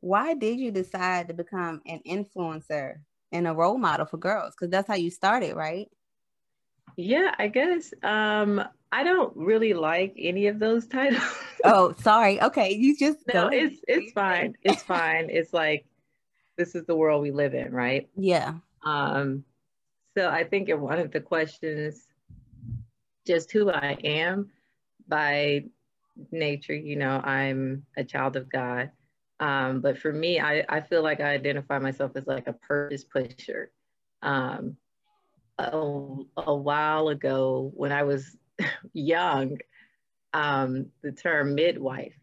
why did you decide to become an influencer and a role model for girls? Because that's how you started, right? Yeah, I guess. Um, I don't really like any of those titles. oh, sorry. Okay, you just no. It's it's fine. It's fine. It's like this is the world we live in, right? Yeah. Um, so I think in one of the questions, just who I am by nature, you know, I'm a child of God. Um, but for me, I, I feel like I identify myself as like a purpose pusher. Um, a, a while ago, when I was young, um, the term midwife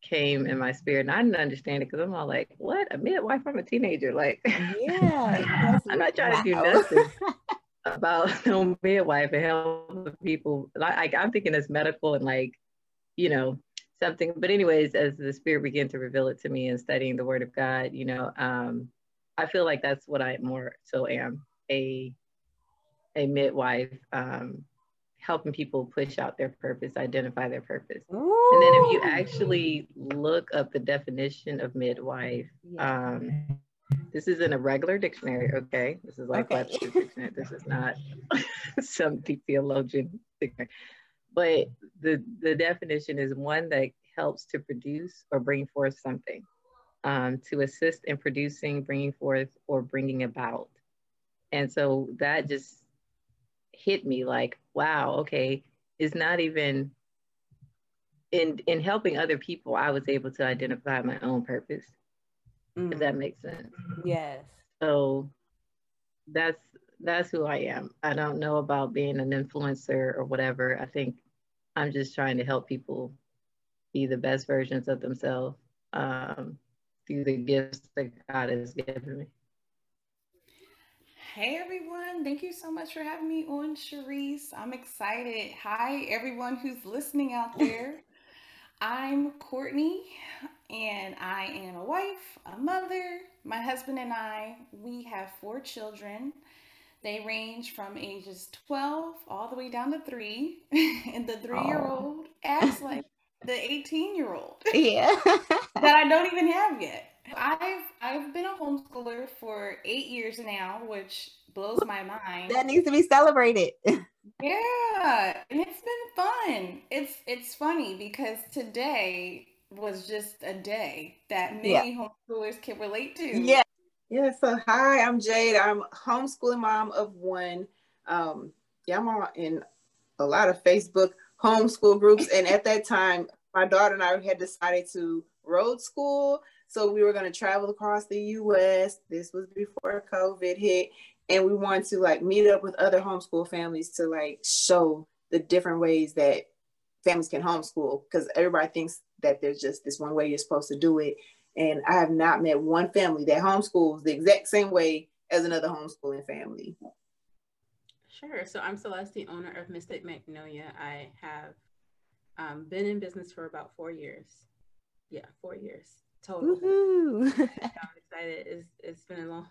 came in my spirit, and I didn't understand it because I'm all like, "What a midwife? I'm a teenager. Like, yeah, I'm not trying wow. to do nothing." about no midwife and helping people. Like I'm thinking it's medical and like, you know, something. But anyways, as the spirit began to reveal it to me and studying the Word of God, you know, um, I feel like that's what I more so am a a midwife, um, helping people push out their purpose, identify their purpose. Ooh. And then if you actually look up the definition of midwife, um, this is in a regular dictionary, okay? This is like okay. Webster's dictionary. This is not some deep theologian dictionary. But the, the definition is one that helps to produce or bring forth something, um, to assist in producing, bringing forth, or bringing about. And so that just hit me like, wow, okay, it's not even in in helping other people, I was able to identify my own purpose. Mm. If that makes sense. Yes. So that's that's who I am. I don't know about being an influencer or whatever. I think I'm just trying to help people be the best versions of themselves um, through the gifts that God has given me. Hey everyone, thank you so much for having me on, Cherise. I'm excited. Hi everyone who's listening out there. I'm Courtney and I am a wife, a mother. My husband and I, we have four children. They range from ages 12 all the way down to three. and the oh. three year old acts like the 18 year old. Yeah. that I don't even have yet. I've I've been a homeschooler for eight years now, which blows my mind. That needs to be celebrated. yeah, and it's been fun. It's it's funny because today was just a day that many yeah. homeschoolers can relate to. Yeah. Yeah. So hi, I'm Jade. I'm homeschooling mom of one. Um, yeah, I'm on in a lot of Facebook homeschool groups, and at that time, my daughter and I had decided to road school. So we were going to travel across the US. This was before COVID hit. And we wanted to like meet up with other homeschool families to like show the different ways that families can homeschool because everybody thinks that there's just this one way you're supposed to do it. And I have not met one family that homeschools the exact same way as another homeschooling family. Sure. So I'm Celeste, the owner of Mystic Magnolia. I have um, been in business for about four years. Yeah, four years total. I'm excited. It's, it's been a long,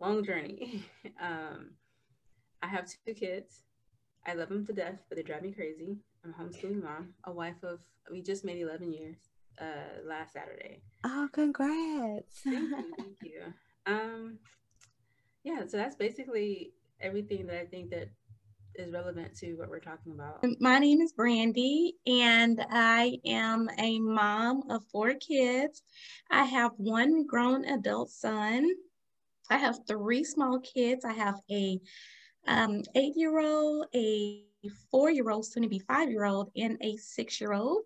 long journey. Um, I have two kids. I love them to death, but they drive me crazy. I'm a homeschooling mom, a wife of, we just made 11 years uh, last Saturday. Oh, congrats. Thank you. Thank you. Um, yeah, so that's basically everything that I think that is relevant to what we're talking about. My name is Brandy, and I am a mom of four kids. I have one grown adult son. I have three small kids. I have a um, eight-year-old, a four-year-old, soon to be five-year-old, and a six-year-old.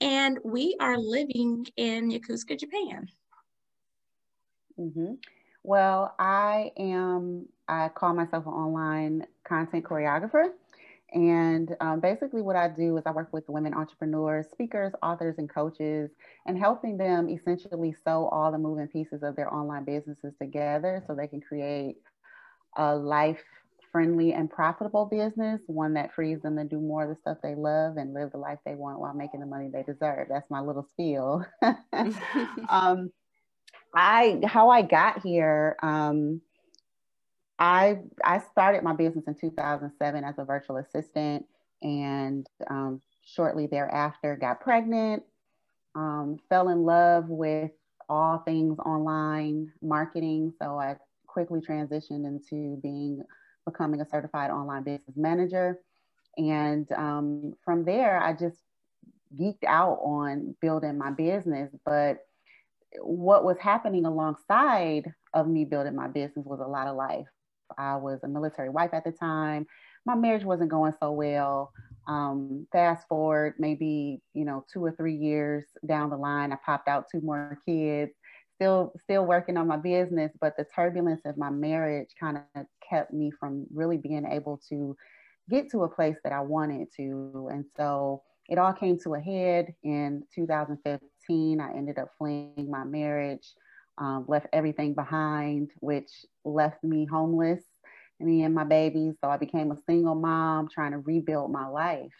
And we are living in Yokosuka, Japan. Mm-hmm. Well, I am, I call myself an online content choreographer. And um, basically, what I do is I work with women entrepreneurs, speakers, authors, and coaches, and helping them essentially sew all the moving pieces of their online businesses together so they can create a life friendly and profitable business, one that frees them to do more of the stuff they love and live the life they want while making the money they deserve. That's my little spiel. um, I how I got here. Um, I I started my business in 2007 as a virtual assistant, and um, shortly thereafter got pregnant. Um, fell in love with all things online marketing. So I quickly transitioned into being becoming a certified online business manager. And um, from there, I just geeked out on building my business. But what was happening alongside of me building my business was a lot of life. I was a military wife at the time. My marriage wasn't going so well. Um, fast forward maybe you know two or three years down the line, I popped out two more kids. Still, still working on my business, but the turbulence of my marriage kind of kept me from really being able to get to a place that I wanted to. And so it all came to a head in 2015. I ended up fleeing my marriage, um, left everything behind, which left me homeless me and my baby. So I became a single mom trying to rebuild my life.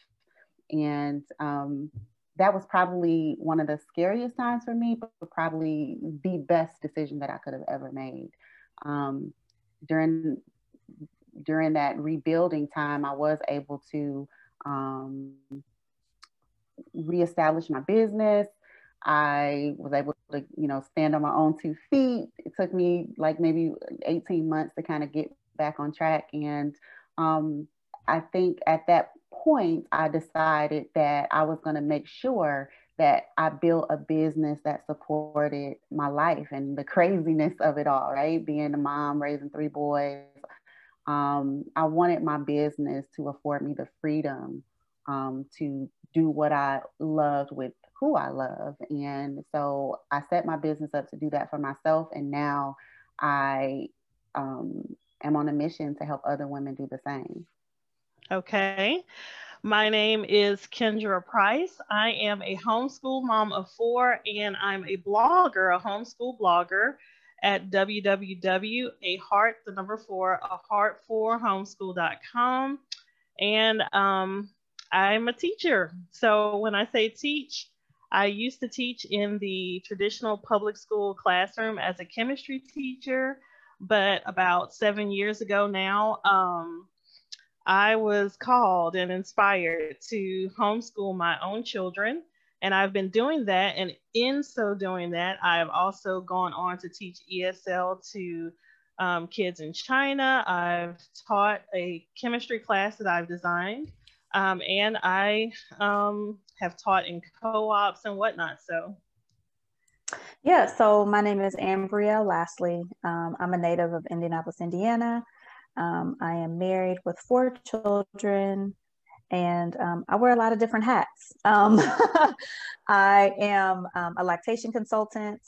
And um, that was probably one of the scariest times for me, but probably the best decision that I could have ever made. Um, during during that rebuilding time, I was able to um, reestablish my business. I was able to, you know, stand on my own two feet. It took me like maybe 18 months to kind of get back on track. And um, I think at that point, I decided that I was going to make sure that I built a business that supported my life and the craziness of it all, right? Being a mom, raising three boys. Um, I wanted my business to afford me the freedom um, to do what I loved with who I love. And so I set my business up to do that for myself. And now I um, am on a mission to help other women do the same. Okay. My name is Kendra Price. I am a homeschool mom of four, and I'm a blogger, a homeschool blogger at www.aheart, the number four, a heart for homeschool.com. And um, I'm a teacher. So when I say teach, I used to teach in the traditional public school classroom as a chemistry teacher but about seven years ago now, um, I was called and inspired to homeschool my own children. And I've been doing that. And in so doing that, I've also gone on to teach ESL to um, kids in China. I've taught a chemistry class that I've designed. Um, and I um, have taught in co ops and whatnot. So yeah, so my name is Ambria Lastly. Um, I'm a native of Indianapolis, Indiana. Um, I am married with four children and um, I wear a lot of different hats. Um, I am um, a lactation consultant,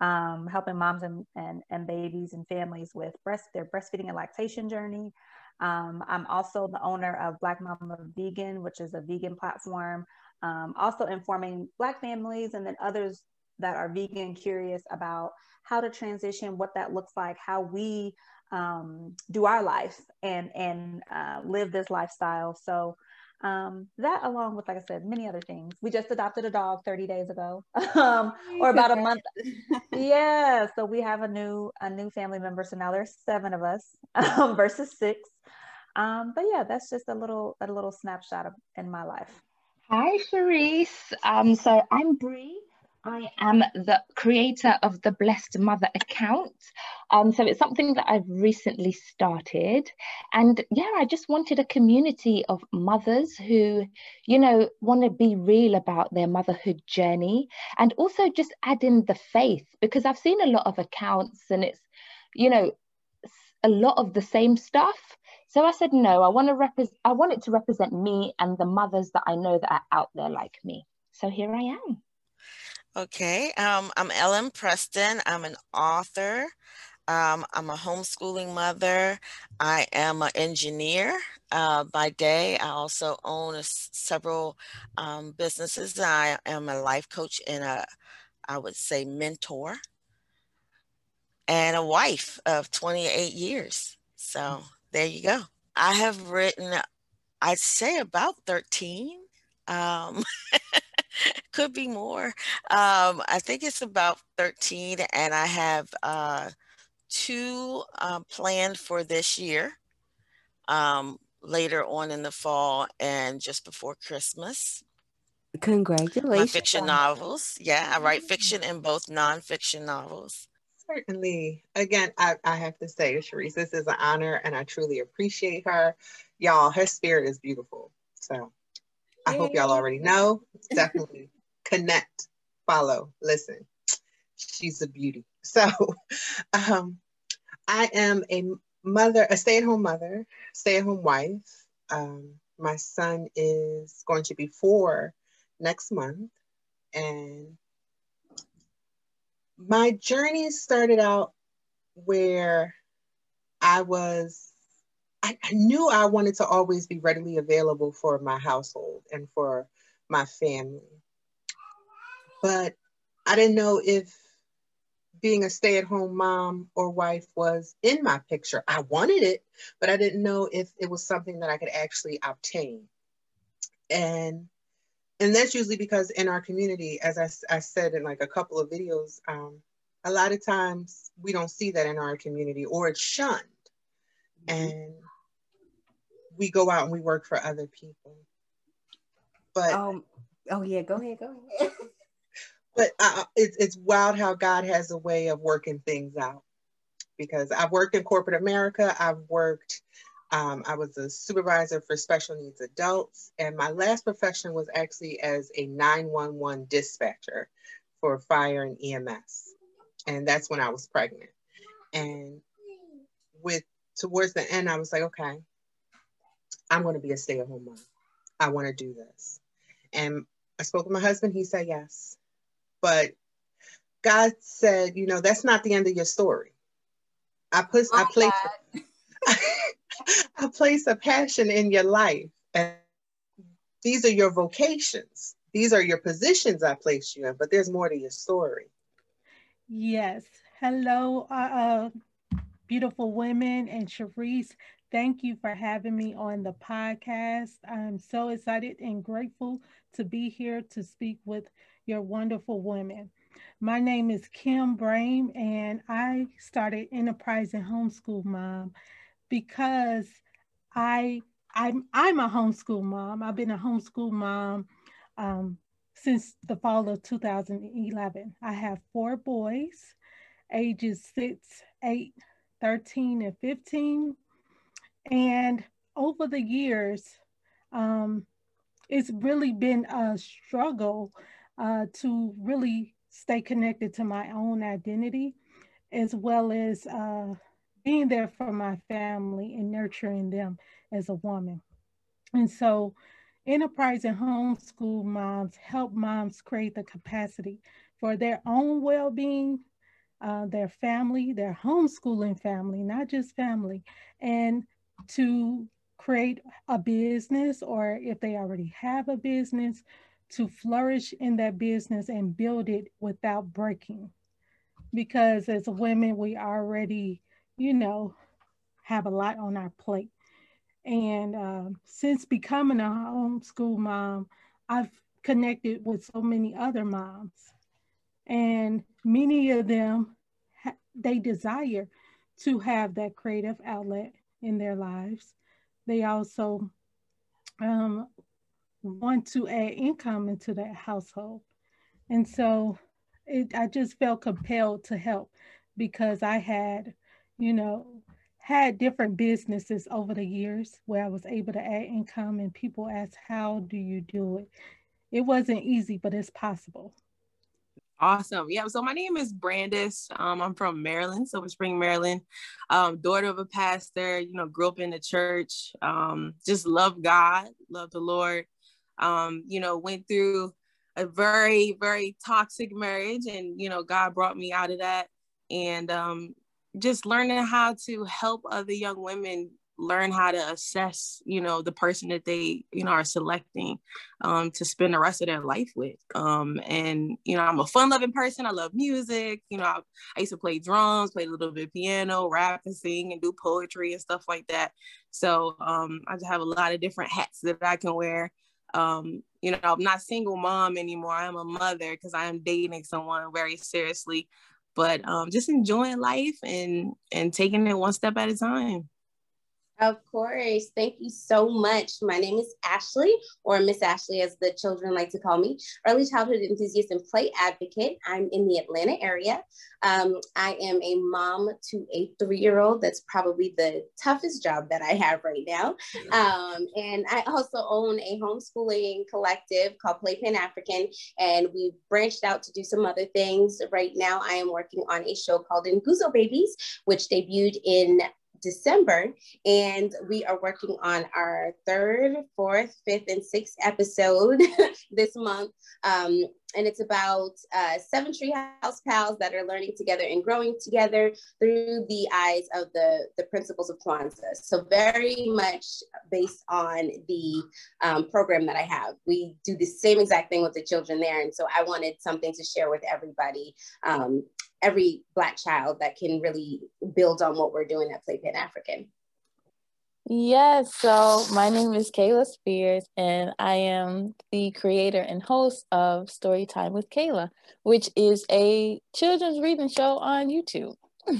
um, helping moms and, and, and, babies and families with breast their breastfeeding and lactation journey. I'm also the owner of Black Mama Vegan, which is a vegan platform, also informing Black families and then others that are vegan curious about how to transition, what that looks like, how we um, do our life and and uh, live this lifestyle. So um, that along with, like I said, many other things. We just adopted a dog 30 days ago, um, or about a month. yeah, so we have a new a new family member. So now there's seven of us um, versus six. Um, but yeah, that's just a little a little snapshot of in my life. Hi, Cherise. Um, so I'm Bree. I am the creator of the Blessed Mother account. Um, so it's something that I've recently started. And yeah, I just wanted a community of mothers who, you know, want to be real about their motherhood journey and also just add in the faith because I've seen a lot of accounts and it's, you know, a lot of the same stuff. So I said, no, I want to represent, I want it to represent me and the mothers that I know that are out there like me. So here I am. Okay, um, I'm Ellen Preston. I'm an author. Um, I'm a homeschooling mother. I am an engineer uh, by day. I also own a, several um, businesses. I am a life coach and a, I would say, mentor, and a wife of 28 years. So there you go. I have written, I'd say, about 13. Um, could be more. Um, I think it's about 13, and I have uh, two um, planned for this year, um, later on in the fall and just before Christmas. Congratulations. My fiction novels. Yeah, I write fiction and both nonfiction novels. Certainly. Again, I, I have to say, Cherise, this is an honor and I truly appreciate her. Y'all, her spirit is beautiful. So I hope y'all already know. Definitely connect, follow, listen. She's a beauty. So um, I am a mother, a stay-at-home mother, stay-at-home wife. Um, my son is going to be four next month. And my journey started out where I was, I, I, knew I wanted to always be readily available for my household and for my family. But I didn't know if being a stay at home mom or wife was in my picture. I wanted it, but I didn't know if it was something that I could actually obtain. And and that's usually because in our community, as I, I said in like a couple of videos, um, a lot of times we don't see that in our community or it's shunned. And we go out and we work for other people. But um, oh yeah, go ahead, go ahead. but uh, it's it's wild how God has a way of working things out. Because I've worked in corporate America, I've worked um, I was a supervisor for special needs adults, and my last profession was actually as a 911 dispatcher for fire and EMS. And that's when I was pregnant. And with towards the end, I was like, okay, I'm going to be a stay at home mom. I want to do this. And I spoke with my husband, he said yes. But God said, you know, that's not the end of your story. I put, oh I placed. I place a passion in your life. And these are your vocations. These are your positions I place you in, but there's more to your story. Yes. Hello, uh, uh, beautiful women and Cherise. Thank you for having me on the podcast. I'm so excited and grateful to be here to speak with your wonderful women. My name is Kim Brame, and I started Enterprise and Homeschool Mom because I I'm I'm a homeschool mom. I've been a homeschool mom um, since the fall of 2011. I have four boys, ages six, eight, 13, and 15. And over the years, um, it's really been a struggle uh, to really stay connected to my own identity, as well as uh, being there for my family and nurturing them as a woman. And so, enterprise and homeschool moms help moms create the capacity for their own well being, uh, their family, their homeschooling family, not just family, and to create a business or if they already have a business, to flourish in that business and build it without breaking. Because as women, we already you know, have a lot on our plate. And uh, since becoming a homeschool mom, I've connected with so many other moms. And many of them, they desire to have that creative outlet in their lives. They also um, want to add income into that household. And so it, I just felt compelled to help because I had you know, had different businesses over the years where I was able to add income and people ask, how do you do it? It wasn't easy, but it's possible. Awesome. Yeah. So my name is Brandis. Um, I'm from Maryland, Silver Spring, Maryland. Um, daughter of a pastor, you know, grew up in the church. Um, just love God, love the Lord. Um, you know, went through a very, very toxic marriage and, you know, God brought me out of that. And um, just learning how to help other young women learn how to assess you know the person that they you know are selecting um, to spend the rest of their life with. Um, and you know i'm a fun loving person. I love music. You know I, I, used to play drums play a little bit piano rap and sing and do poetry and stuff like that. So um, i just have a lot of different hats that i can wear. Um, you know i'm not single mom anymore. I'm a mother because i am dating someone very seriously. But um, just enjoying life and and taking it one step at a time. Of course. Thank you so much. My name is Ashley, or Miss Ashley, as the children like to call me, early childhood enthusiast and play advocate. I'm in the Atlanta area. Um, I am a mom to a three year old. That's probably the toughest job that I have right now. Um, and I also own a homeschooling collective called Play Pan African, and we've branched out to do some other things. Right now, I am working on a show called Nguzo Babies, which debuted in December, and we are working on our third, fourth, fifth, and sixth episode this month. Um, and it's about uh, seven treehouse pals that are learning together and growing together through the eyes of the, the principles of Kwanzaa. So very much based on the um, program that I have. We do the same exact thing with the children there. And so I wanted something to share with everybody um, every Black child that can really build on what we're doing at Play Pan African. Yes, so my name is Kayla Spears, and I am the creator and host of Storytime with Kayla, which is a children's reading show on YouTube.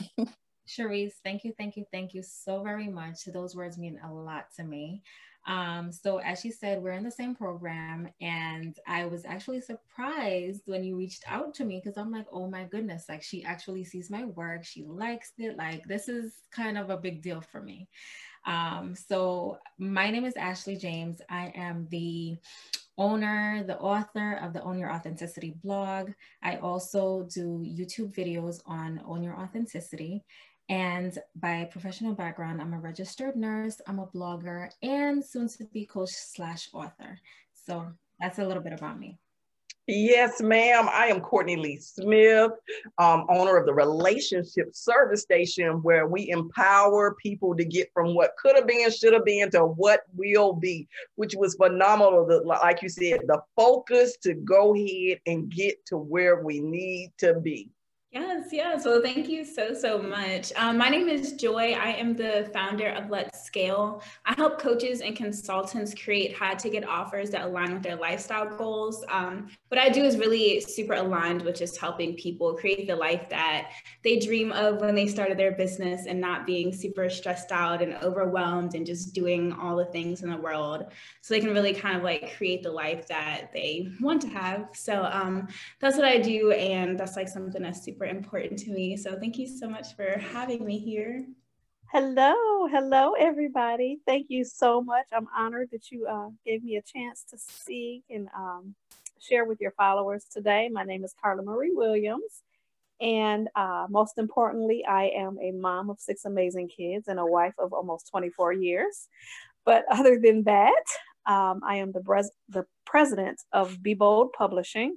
Cherise, thank you, thank you, thank you so very much. Those words mean a lot to me. Um, so as she said, we're in the same program, and I was actually surprised when you reached out to me because I'm like, oh my goodness, like she actually sees my work, she likes it. Like this is kind of a big deal for me. Um, so my name is Ashley James. I am the owner, the author of the Own Your Authenticity blog. I also do YouTube videos on Own Your Authenticity. And by professional background, I'm a registered nurse, I'm a blogger, and soon to be coach slash author. So that's a little bit about me. Yes, ma'am. I am Courtney Lee Smith, um, owner of the Relationship Service Station, where we empower people to get from what could have been, should have been, to what will be, which was phenomenal. The, like you said, the focus to go ahead and get to where we need to be. Yes, yes. Well, thank you so, so much. Um, my name is Joy. I am the founder of Let's Scale. I help coaches and consultants create high ticket offers that align with their lifestyle goals. Um, what I do is really super aligned with just helping people create the life that they dream of when they started their business and not being super stressed out and overwhelmed and just doing all the things in the world. So they can really kind of like create the life that they want to have. So um, that's what I do. And that's like something that's super super important to me. So thank you so much for having me here. Hello, hello, everybody. Thank you so much. I'm honored that you uh, gave me a chance to speak and um, share with your followers today. My name is Carla Marie Williams. And uh, most importantly, I am a mom of six amazing kids and a wife of almost 24 years. But other than that, um, I am the, the president of Be Bold Publishing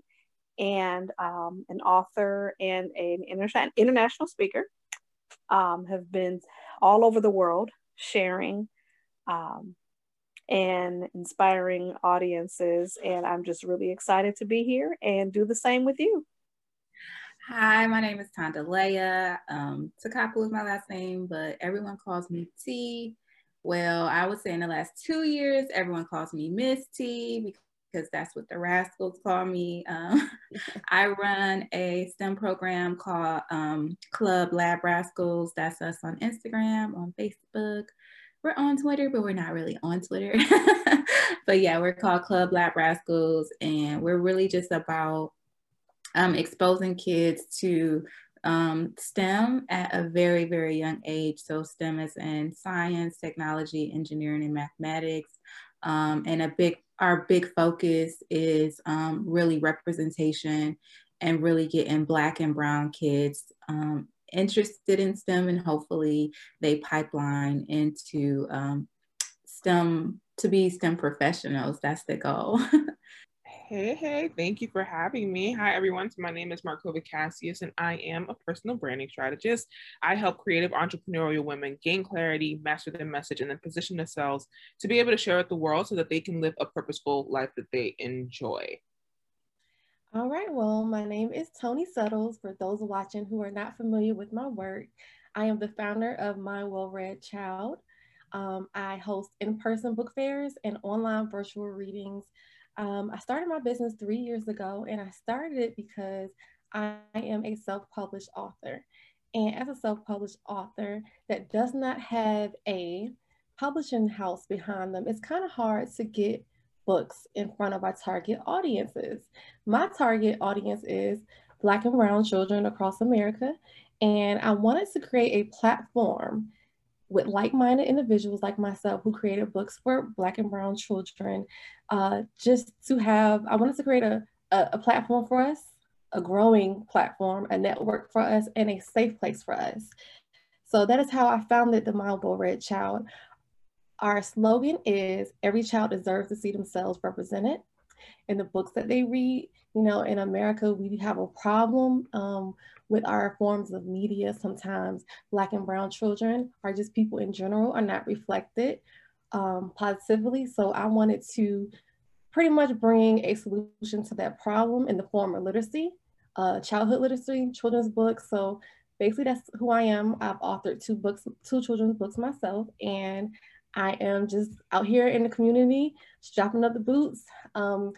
and um, an author and an inter- international speaker. Um, have been all over the world sharing um, and inspiring audiences. And I'm just really excited to be here and do the same with you. Hi, my name is Tandalea. Um, Takapu is my last name, but everyone calls me T. Well, I would say in the last two years, everyone calls me Miss T because that's what the rascals call me. Um, I run a STEM program called um, Club Lab Rascals. That's us on Instagram, on Facebook. We're on Twitter, but we're not really on Twitter. but yeah, we're called Club Lab Rascals, and we're really just about um, exposing kids to um, STEM at a very, very young age. So STEM is in science, technology, engineering, and mathematics. Um, and a big our big focus is um, really representation and really getting Black and Brown kids um, interested in STEM and hopefully they pipeline into um, STEM to be STEM professionals. That's the goal. Hey, hey, thank you for having me. Hi, everyone. So my name is Markova Cassius, and I am a personal branding strategist. I help creative entrepreneurial women gain clarity, master their message, and then position themselves to be able to share with the world so that they can live a purposeful life that they enjoy. All right. Well, my name is Tony Suttles. For those watching who are not familiar with my work, I am the founder of My Well Read Child. Um, I host in person book fairs and online virtual readings um, I started my business three years ago, and I started it because I am a self published author. And as a self published author that does not have a publishing house behind them, it's kind of hard to get books in front of our target audiences. My target audience is Black and Brown children across America, and I wanted to create a platform with like-minded individuals like myself who created books for Black and Brown children, uh, just to have, I wanted to create a, a, a platform for us, a growing platform, a network for us, and a safe place for us. So that is how I founded the Well Read Child. Our slogan is every child deserves to see themselves represented in the books that they read. You know, in America, we have a problem um, with our forms of media. Sometimes Black and Brown children, or just people in general, are not reflected um, positively. So I wanted to pretty much bring a solution to that problem in the form of literacy, uh, childhood literacy, children's books. So basically, that's who I am. I've authored two books, two children's books myself, and I am just out here in the community, strapping up the boots, um,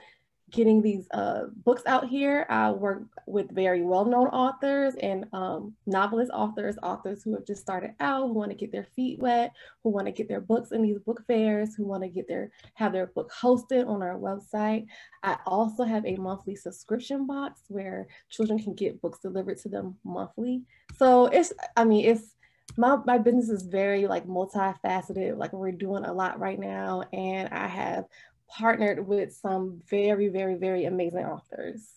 getting these uh, books out here. I work with very well-known authors and um, novelist authors, authors who have just started out, who want to get their feet wet, who want to get their books in these book fairs, who want to get their have their book hosted on our website. I also have a monthly subscription box where children can get books delivered to them monthly. So it's, I mean, it's my, my business is very like multifaceted. Like we're doing a lot right now. And I have partnered with some very, very, very amazing authors.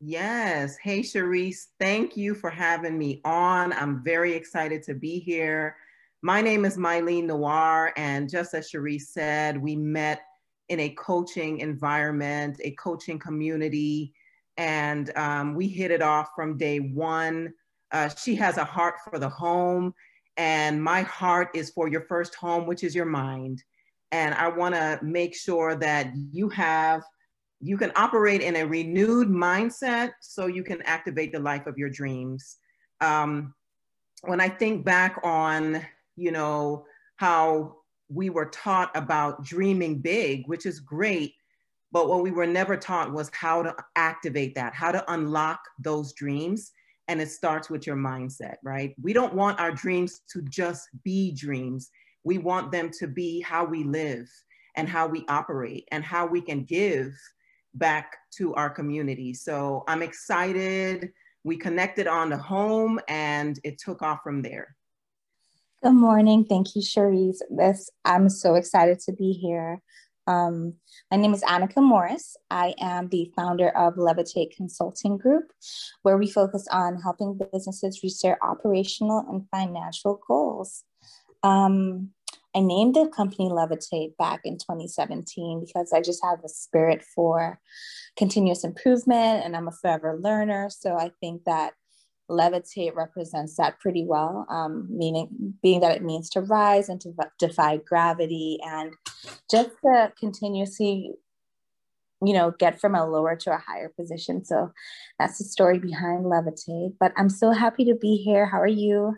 Yes. Hey, Cherise, thank you for having me on. I'm very excited to be here. My name is Mylene Noir, and just as Cherise said, we met in a coaching environment, a coaching community, and um, we hit it off from day one. Uh, she has a heart for the home, and my heart is for your first home, which is your mind. And I want to make sure that you have, you can operate in a renewed mindset so you can activate the life of your dreams. Um, when I think back on, you know, how we were taught about dreaming big, which is great, but what we were never taught was how to activate that, how to unlock those dreams and it starts with your mindset, right? We don't want our dreams to just be dreams. We want them to be how we live and how we operate and how we can give back to our community. So I'm excited. We connected on the home and it took off from there. Good morning. Thank you, Cherise. This, I'm so excited to be here. Um, my name is Annika Morris. I am the founder of Levitate Consulting Group, where we focus on helping businesses reach their operational and financial goals. Um, I named the company Levitate back in 2017 because I just have a spirit for continuous improvement and I'm a forever learner. So I think that levitate represents that pretty well, um, meaning being that it means to rise and to defy gravity and just to continuously, you know, get from a lower to a higher position. So that's the story behind levitate. But I'm so happy to be here. How are you?